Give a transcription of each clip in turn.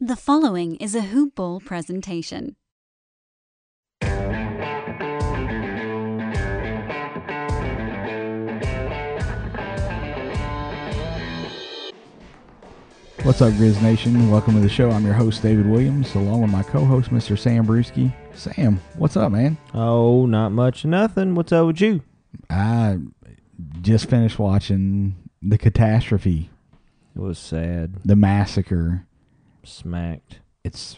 The following is a Hoop Ball presentation. What's up, Grizz Nation? Welcome to the show. I'm your host, David Williams, along with my co-host, Mr. Sam Brewski. Sam, what's up, man? Oh, not much, nothing. What's up with you? I just finished watching the catastrophe, It was sad. the massacre. Smacked. It's.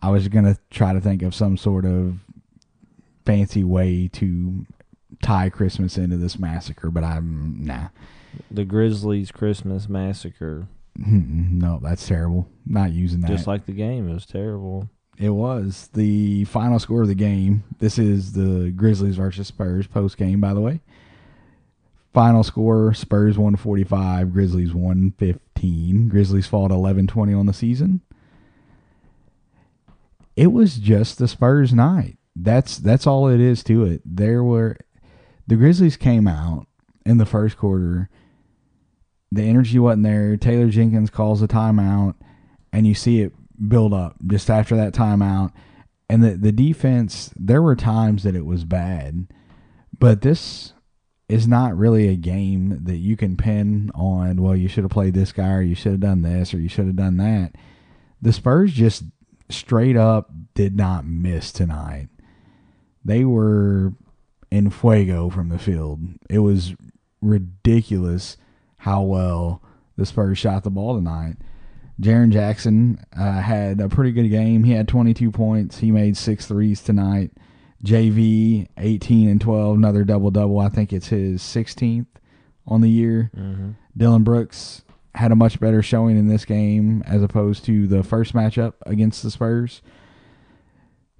I was gonna try to think of some sort of fancy way to tie Christmas into this massacre, but I'm nah. The Grizzlies Christmas massacre. No, that's terrible. Not using that. Just like the game. It was terrible. It was the final score of the game. This is the Grizzlies versus Spurs post game, by the way. Final score Spurs 145, Grizzlies 115. Grizzlies fall to 11 20 on the season. It was just the Spurs night. That's that's all it is to it. There were the Grizzlies came out in the first quarter. The energy wasn't there. Taylor Jenkins calls a timeout and you see it build up just after that timeout. And the the defense, there were times that it was bad, but this is not really a game that you can pin on. Well, you should have played this guy, or you should have done this, or you should have done that. The Spurs just straight up did not miss tonight. They were in fuego from the field. It was ridiculous how well the Spurs shot the ball tonight. Jaren Jackson uh, had a pretty good game. He had 22 points. He made six threes tonight. JV 18 and 12, another double double. I think it's his 16th on the year. Mm-hmm. Dillon Brooks had a much better showing in this game as opposed to the first matchup against the Spurs.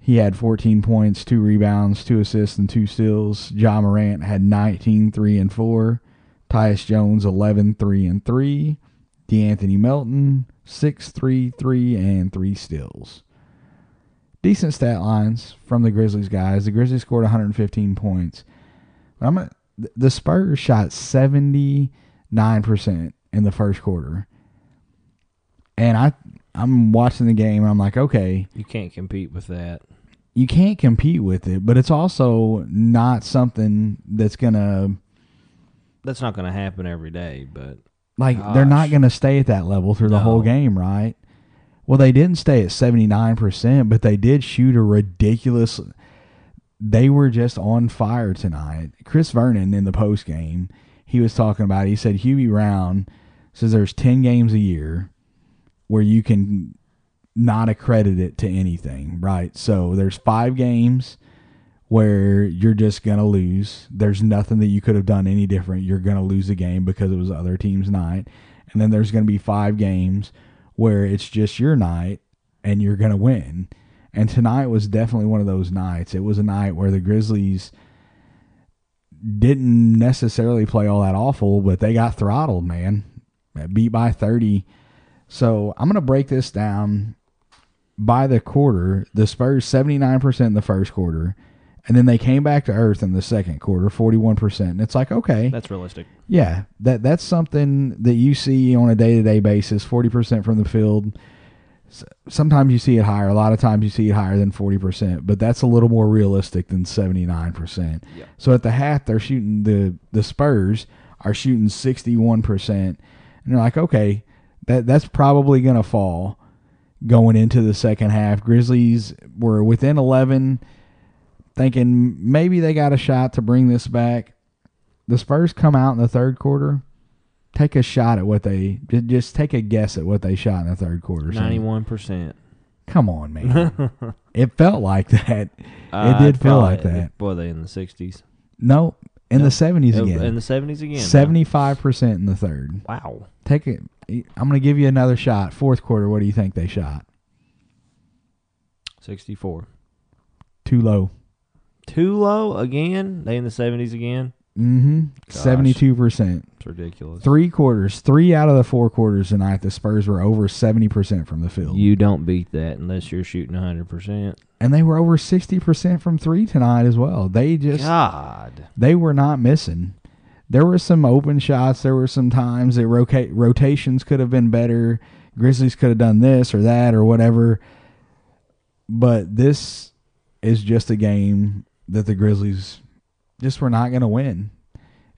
He had 14 points, two rebounds, two assists, and two steals. Ja Morant had 19, 3 and 4. Tyus Jones 11, 3 and 3. De'Anthony Melton 6, 3, 3 and 3 steals. Decent stat lines from the Grizzlies guys. The Grizzlies scored 115 points. But I'm gonna, the Spurs shot 79% in the first quarter. And I I'm watching the game and I'm like, okay, You can't compete with that. you can't compete with it, but it's also not something that's gonna That's not going to happen every day, but like they're not gonna stay at that level through the whole game, right? Well, they didn't stay at 79%, but they did shoot a ridiculous they were just on fire tonight. Chris Vernon in the post game, he was talking about it. He said Hubie Brown says there's 10 games a year where you can not accredit it to anything, right? So there's 5 games where you're just going to lose. There's nothing that you could have done any different. You're going to lose the game because it was other team's night. And then there's going to be 5 games where it's just your night and you're going to win. And tonight was definitely one of those nights. It was a night where the Grizzlies didn't necessarily play all that awful, but they got throttled, man. Beat by 30. So I'm going to break this down by the quarter. The Spurs 79% in the first quarter, and then they came back to earth in the second quarter, 41%. And it's like, okay, that's realistic. yeah, that that's something that you see on a day to day basis. Forty percent from the field. Sometimes you see it higher. A lot of times you see it higher than forty percent, but that's a little more realistic than seventy nine percent. Yeah. So at the half, they're shooting the the Spurs are shooting sixty one percent, and you're like, okay, that that's probably gonna fall going into the second half. Grizzlies were within eleven, thinking maybe they got a shot to bring this back the Spurs come out in the third quarter, take a shot at what they just take a guess at what they shot in the third quarter. 91%. Come on, man. it felt like that. Uh, it did feel like that. Boy, they in the 60s. No, in No. the seventies Oh, again. In the 70s again. Seventy five percent in the third. Wow. Take it. I'm going to give you another shot. Fourth quarter. What do you think they shot? 64. Too low. Too low again? They in the 70s again? Mm-hmm. Seventy-two percent. It's ridiculous. Three quarters. Three out of the four quarters tonight, the Spurs were over seventy percent from the field. You don't beat that unless you're shooting 100%. and they were over 60% from three tonight as well. They just God. they were not missing. There were some open shots. There were some times that roca- rotations could have been better. Grizzlies could have done this or that or whatever. But this is just a game that the Grizzlies just were not going to win.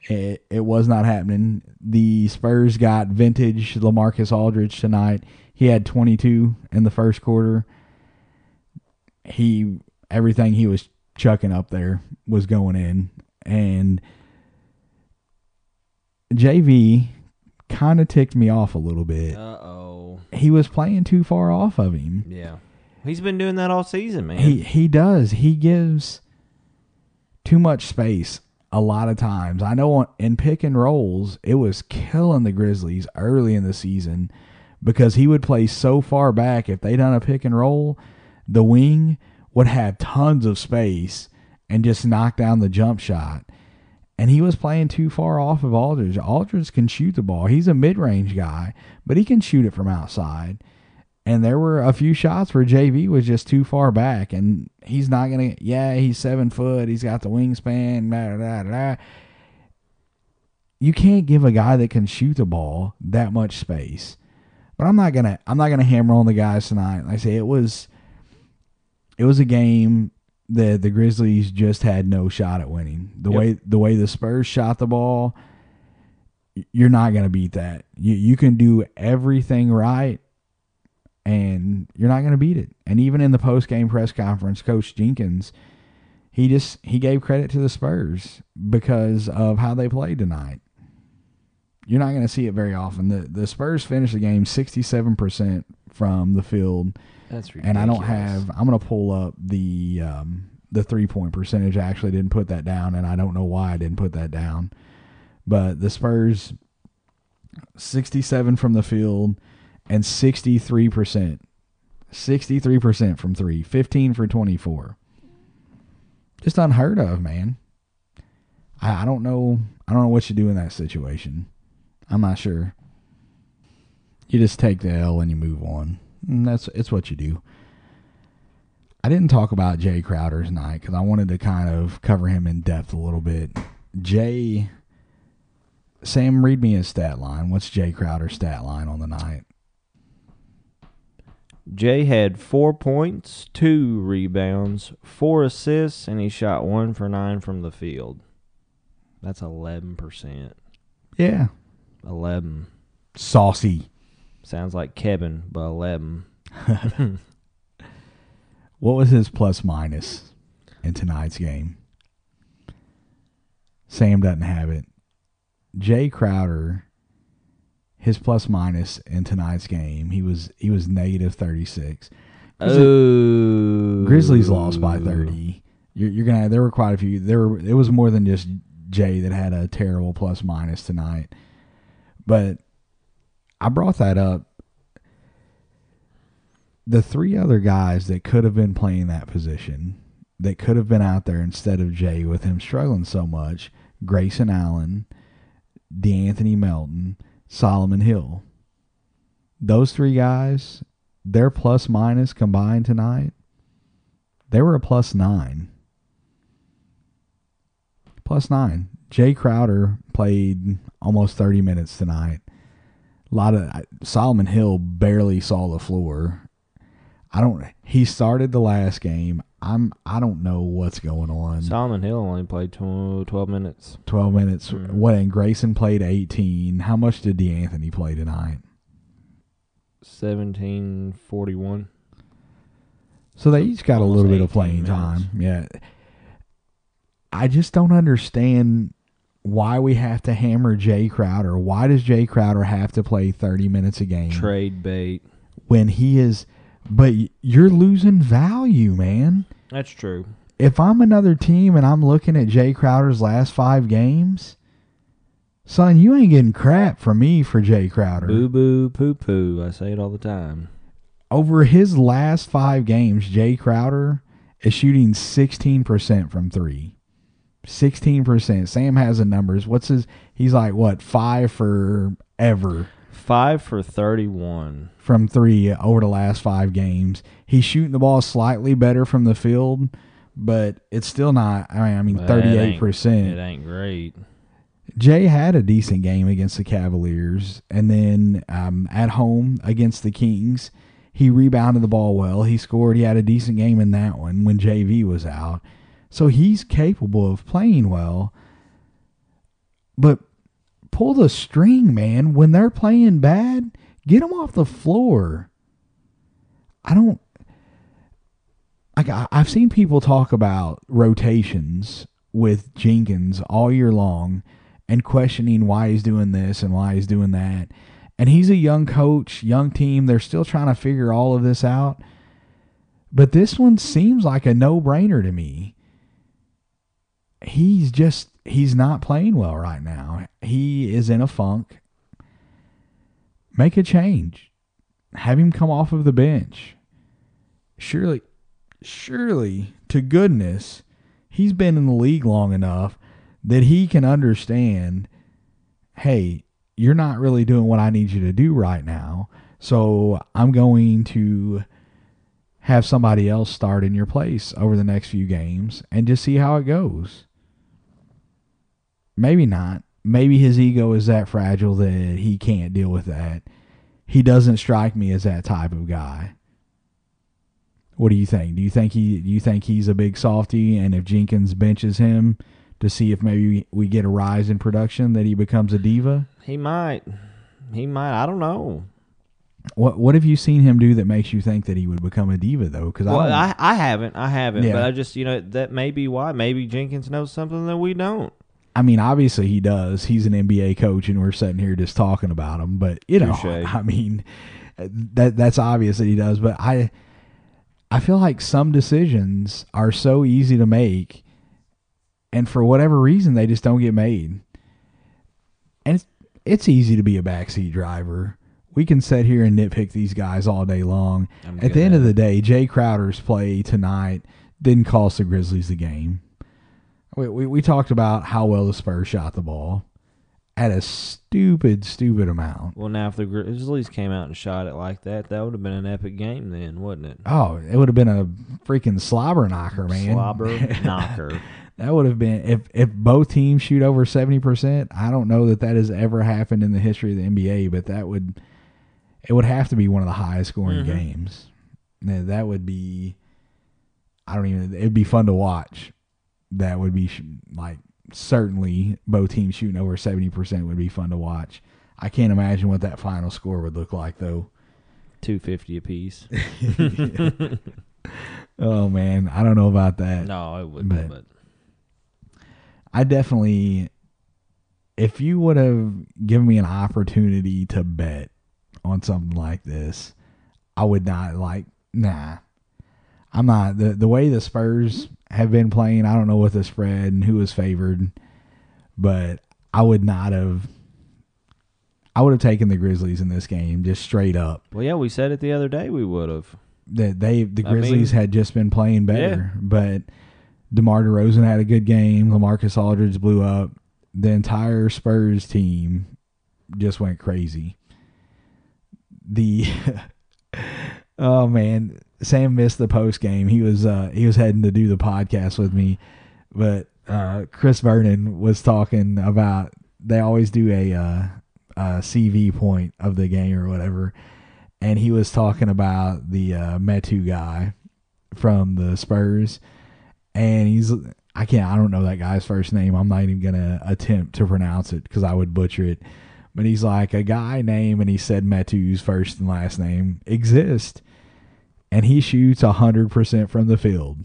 It, it was not happening. The Spurs got vintage LaMarcus Aldridge tonight. He had 22 in the first quarter. He everything he was chucking up there was going in, and JV kind of ticked me off a little bit. Uh oh. He was playing too far off of him. Yeah. He's been doing that all season, man. He he does. He gives too much space a lot of times. I know in pick and rolls, it was killing the Grizzlies early in the season because he would play so far back. If they done a pick and roll, the wing would have tons of space and just knock down the jump shot. And he was playing too far off of Aldridge. Aldridge can shoot the ball. He's a mid range guy, but he can shoot it from outside. And there were a few shots where JV was just too far back, and he's not gonna. Yeah, he's seven foot. He's got the wingspan. Blah, blah, blah. You can't give a guy that can shoot the ball that much space. But I'm not gonna. I'm not gonna hammer on the guys tonight. Like I say it was. It was a game that the Grizzlies just had no shot at winning. The Yep. way the way the Spurs shot the ball, you're not gonna beat that. You you can do everything right and you're not going to beat it. And even in the post game press conference, Coach Jenkins, he just he gave credit to the Spurs because of how they played tonight. You're not going to see it very often. The the Spurs finished the game 67% from the field, That's ridiculous. and I don't have. I'm going to pull up the um, the three point percentage. I actually didn't put that down, and I don't know why I didn't put that down. But the Spurs, 67 from the field, and 63%. 63% from three, 15 for 24. Just unheard of, man. I, I don't know. I don't know what you do in that situation. I'm not sure. You just take the L and you move on. And that's it's what you do. I didn't talk about Jay Crowder's night because I wanted to kind of cover him in depth a little bit. Jay, Sam, read me his stat line. What's Jay Crowder's stat line on the night? Jay had four points, two rebounds, four assists, and he shot one for nine from the field. That's eleven percent. Yeah, Eleven saucy. sounds like Kevin, but eleven. What was his plus minus in tonight's game? Sam doesn't have it. Jay Crowder, his plus minus in tonight's game, he was he was negative thirty six. Oh, Grizzlies lost by thirty. You're, you're gonna. There were quite a few. There were. It was more than just Jay that had a terrible plus minus tonight. But I brought that up. The three other guys that could have been playing that position, that could have been out there instead of Jay, with him struggling so much, Grayson Allen, De'Anthony Melton, Solomon Hill. Those three guys, their plus minus combined tonight, they were a plus nine. Plus nine. Jay Crowder played almost 30 minutes tonight. A lot of Solomon Hill barely saw the floor. I don't. He started the last game. I'm. I don't know what's going on. Solomon Hill only played tw- 12 minutes. 12 minutes. Mhm. What? And Grayson played 18. How much did De'Anthony play tonight? 1741. So they each got a little bit of playing minutes. time. Yeah. I just don't understand why we have to hammer Jay Crowder. Why does Jay Crowder have to play 30 minutes a game Trade bait. when he is but you're losing value, man. That's true. If I'm another team and I'm looking at Jay Crowder's last 5 games, son, you ain't getting crap from me for Jay Crowder. Boo boo poo poo. I say it all the time. over his last five games, Jay Crowder is shooting 16% from three. 16%. Sam has the numbers. What's his? He's like, what, five for ever Five for 31. from three over the last five games. He's shooting the ball slightly better from the field, but it's still not. I mean, I mean, ain't- 38%. It ain't great. Jay had a decent game against the Cavaliers, and then um, at home against the Kings, he rebounded the ball well. He scored. He had a decent game in that one when JV was out. So he's capable of playing well. But pull the string, man. When they're playing bad, get them off the floor. I don't. Like I've seen people talk about rotations with Jenkins all year long and questioning why he's doing this and why he's doing that. And he's a young coach, young team. They're still trying to figure all of this out. But this one seems like a no brainer to me. He's just, he's not playing well right now. He is in a funk. Make a change. Have him come off of the bench. Surely, surely, to goodness, he's been in the league long enough that he can understand hey, you're not really doing what I need you to do right now. So I'm going to have somebody else start in your place over the next few games and just see how it goes. Maybe not. Maybe his ego is that fragile that he can't deal with that. He doesn't strike me as that type of guy. What do you think? Do you think he do you think he's a big softy and if Jenkins benches him to see if maybe we get a rise in production that he becomes a diva? He might. He might. I don't know. What what have you seen him do that makes you think that he would become a diva though? Because Well, I, I, I haven't. I haven't. Yeah. But I just, you know, that may be why. Maybe Jenkins knows something that we don't. I mean, obviously he does. He's an NBA coach, and we're sitting here just talking about him. But you know, Touche. I mean, that that's obvious that he does. But I, I feel like some decisions are so easy to make, and for whatever reason, they just don't get made. And it's it's easy to be a backseat driver. We can sit here and nitpick these guys all day long. I'm At the end of the day, Jay Crowder's play tonight didn't cost the Grizzlies the game. We, we, we talked about how well the Spurs shot the ball at a stupid, stupid amount. Well, now if the Grizzlies came out and shot it like that, that would have been an epic game then, wouldn't it? Oh, it would have been a freaking slobber knocker, man. Slobber knocker. That would have been if if both teams shoot over seventy percent. I don't know that that has ever happened in the history of the NBA, but that would it would have to be one of the highest scoring Mhm. games. Now, That would be. I don't even. It'd be fun to watch. That would be sh- like certainly both teams shooting over seventy percent would be fun to watch. I can't imagine what that final score would look like though. Two fifty apiece. Oh man, I don't know about that. no, it wouldn't. But- But, I definitely, if you would have given me an opportunity to bet on something like this, I would not like. Nah, I'm not the the way the Spurs have been playing. I don't know what the spread and who was favored, but I would not have. I would have taken the Grizzlies in this game just straight up. well, yeah, we said it the other day. We would have. That they the I mean- Grizzlies had just been playing better, but DeMar DeRozan had a good game. LaMarcus Aldridge blew up. The entire Spurs team just went crazy. The oh man, Sam missed the post game. He was uh, he was heading to do the podcast with me, but uh, Chris Vernon was talking about they always do a, uh, a CV point of the game or whatever, and he was talking about the uh, Metu guy from the Spurs, and he's I can't I don't know that guy's first name. I'm not even gonna attempt to pronounce it because I would butcher it. But he's like a guy name, and he said Metu's first and last name exist, and he shoots hundred percent from the field.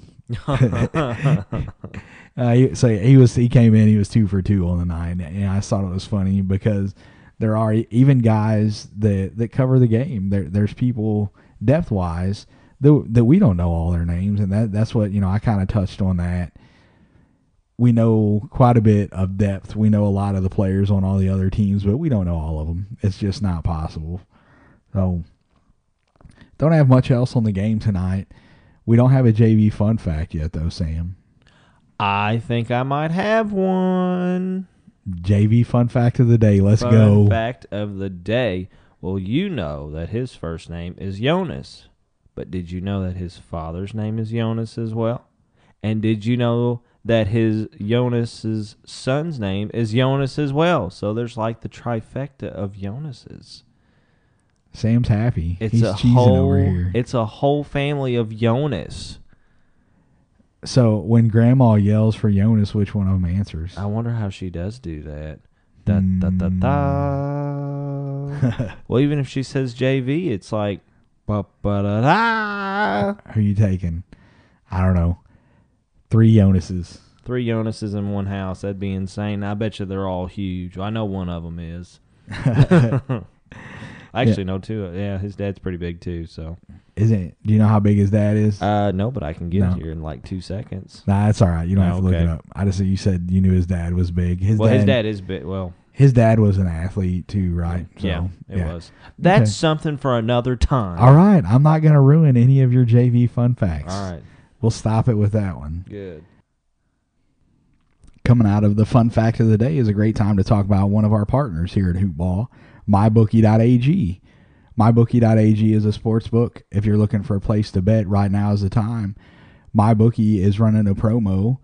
Uh, so he was he came in he was two for two on the nine and I thought it was funny because there are even guys that that cover the game. There there's people depth wise that, that we don't know all their names and that that's what you know I kind of touched on that. We know quite a bit of depth. We know a lot of the players on all the other teams but we don't know all of them it's just not possible. So don't have much else on the game tonight we don't have a JV fun fact yet though Sam I think I might have one. JV fun fact of the day. Let's Fun go. fact of the day. Well, you know that his first name is Jonas, but did you know that his father's name is Jonas as well? And did you know that his Jonas's son's name is Jonas as well. So there's like the trifecta of Jonases. Sam's happy. It's He's a cheesing whole over here. it's a whole family of Jonas. so when Grandma yells for Jonas, which one of them answers? I wonder how she does do that. Da da da da. Hmm. well, even if she says JV, it's like ba ba da da. Who you taking? I don't know. Three Jonases. Three Jonases in one house. That'd be insane. I bet you they're all huge. I know one of them is. I actually know too. Yeah, his dad's pretty big too. So, Isn't it? Do you know how big his dad is? uh, no, but I can get No. here in like two seconds. nah, that's all right. You don't have to look it up. I just you said you knew his dad was big. His well, dad, his dad is big. Well, his dad was an athlete too, right? So, yeah, it was. That's Okay. something for another time. All right, I'm not gonna ruin any of your JV fun facts. All right. we'll stop it with that one. Good. coming out of the fun fact of the day is a great time to talk about one of our partners here at Hoopball, MyBookie.ag. MyBookie.ag is a sports book. If you're looking for a place to bet, right now is the time. MyBookie is running a promo.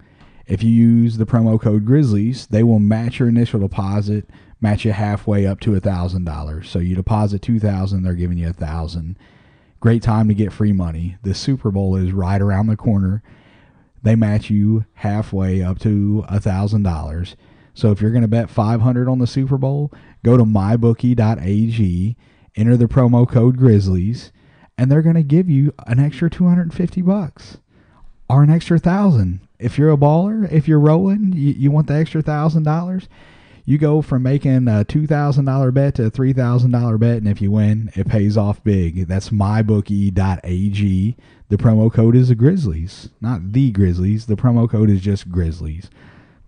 If you use the promo code Grizzlies, they will match your initial deposit, match you halfway up to a thousand dollars. So you deposit two thousand, they're giving you a thousand. Great time to get free money. The Super Bowl is right around the corner they match you halfway up to a thousand dollars. So if you're going to bet 500 on the Super Bowl, go to mybookie.ag, enter the promo code Grizzlies, and they're going to give you an extra 250 bucks or an extra thousand. If you're a baller, if you're rolling, you, you want the extra thousand dollars. You go from making a two thousand dollar bet to a three thousand dollar bet, and if you win, it pays off big. That's mybookie.ag. The promo code is the Grizzlies, not the Grizzlies. The promo code is just Grizzlies.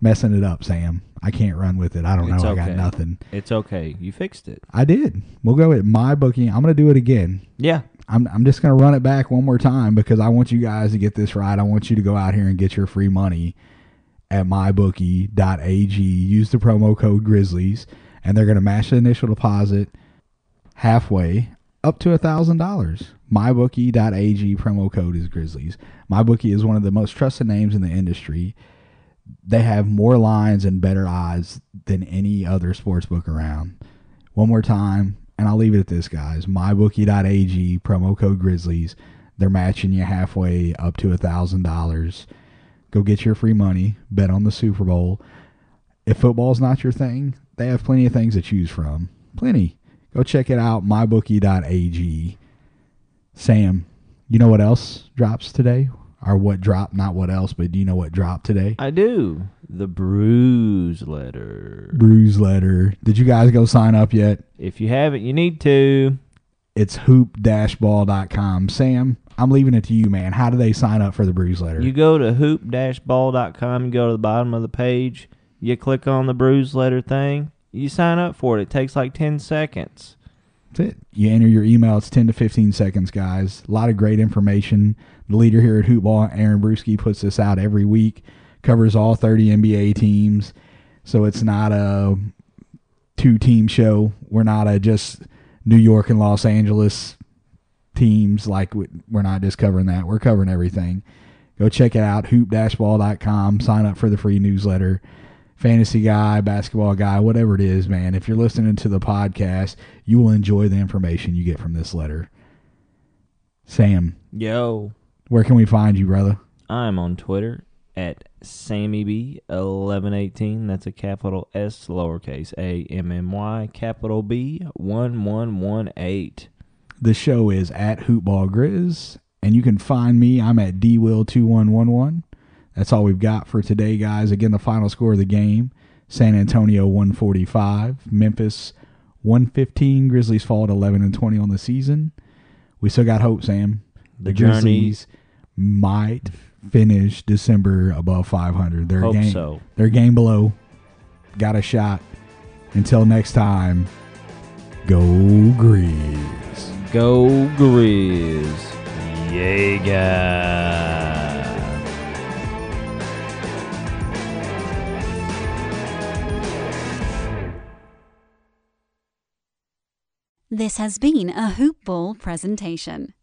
Messing it up, Sam. I can't run with it. I don't It's know. I got okay. nothing. It's okay. You fixed it. I did. We'll go with my bookie. I'm gonna do it again. Yeah. I'm I'm just gonna run it back one more time because I want you guys to get this right. I want you to go out here and get your free money at mybookie.ag. Use the promo code Grizzlies, and they're gonna match the initial deposit halfway up to a thousand dollars. MyBookie.ag promo code is Grizzlies. MyBookie is one of the most trusted names in the industry. They have more lines and better odds than any other sports book around. One more time, and I'll leave it at this, guys. MyBookie.ag promo code Grizzlies. They're matching you halfway up to a thousand dollars. Go get your free money. Bet on the Super Bowl. If football's not your thing, they have plenty of things to choose from. Plenty. Go check it out. MyBookie.ag. Sam, you know what else drops today? Or what dropped? Not what else, but do you know what dropped today? I do. The bruise letter. Bruise letter. Did you guys go sign up yet? If you haven't, you need to. It's hoop-ball.com. Sam, I'm leaving it to you, man. How do they sign up for the bruise letter? You go to hoop-ball.com, you go to the bottom of the page, you click on the bruise letter thing, you sign up for it. It takes like 10 seconds. That's it. You enter your email. It's 10 to 15 seconds, guys. A lot of great information. The leader here at Hoopball, Aaron Brewski, puts this out every week. Covers all 30 NBA teams. So it's not a two-team show. We're not a just New York and Los Angeles teams. Like we- we're not just covering that. We're covering everything. Go check it out. Hoop-ball.com. Sign up for the free newsletter fantasy guy, basketball guy, whatever it is, man. If you're listening to the podcast, you will enjoy the information you get from this letter. Sam, Yo, where can we find you, brother? I'm on Twitter at SammyB1118. That's a capital S, lowercase a, M M Y, capital B, 1118. The show is at Hoopball Grizz, and you can find me. I'm at DWill2111. That's all we've got for today, guys. Again, the final score of the game San Antonio 145, Memphis 115. Grizzlies fall at 11 and 20 on the season. We still got hope, Sam. The journey- Grizzlies might finish December above 500. Their Hope game, so. their game below got a shot. Until next time, go Grizz. Go Grizz. Jaeger. This has been a Hoop Ball presentation.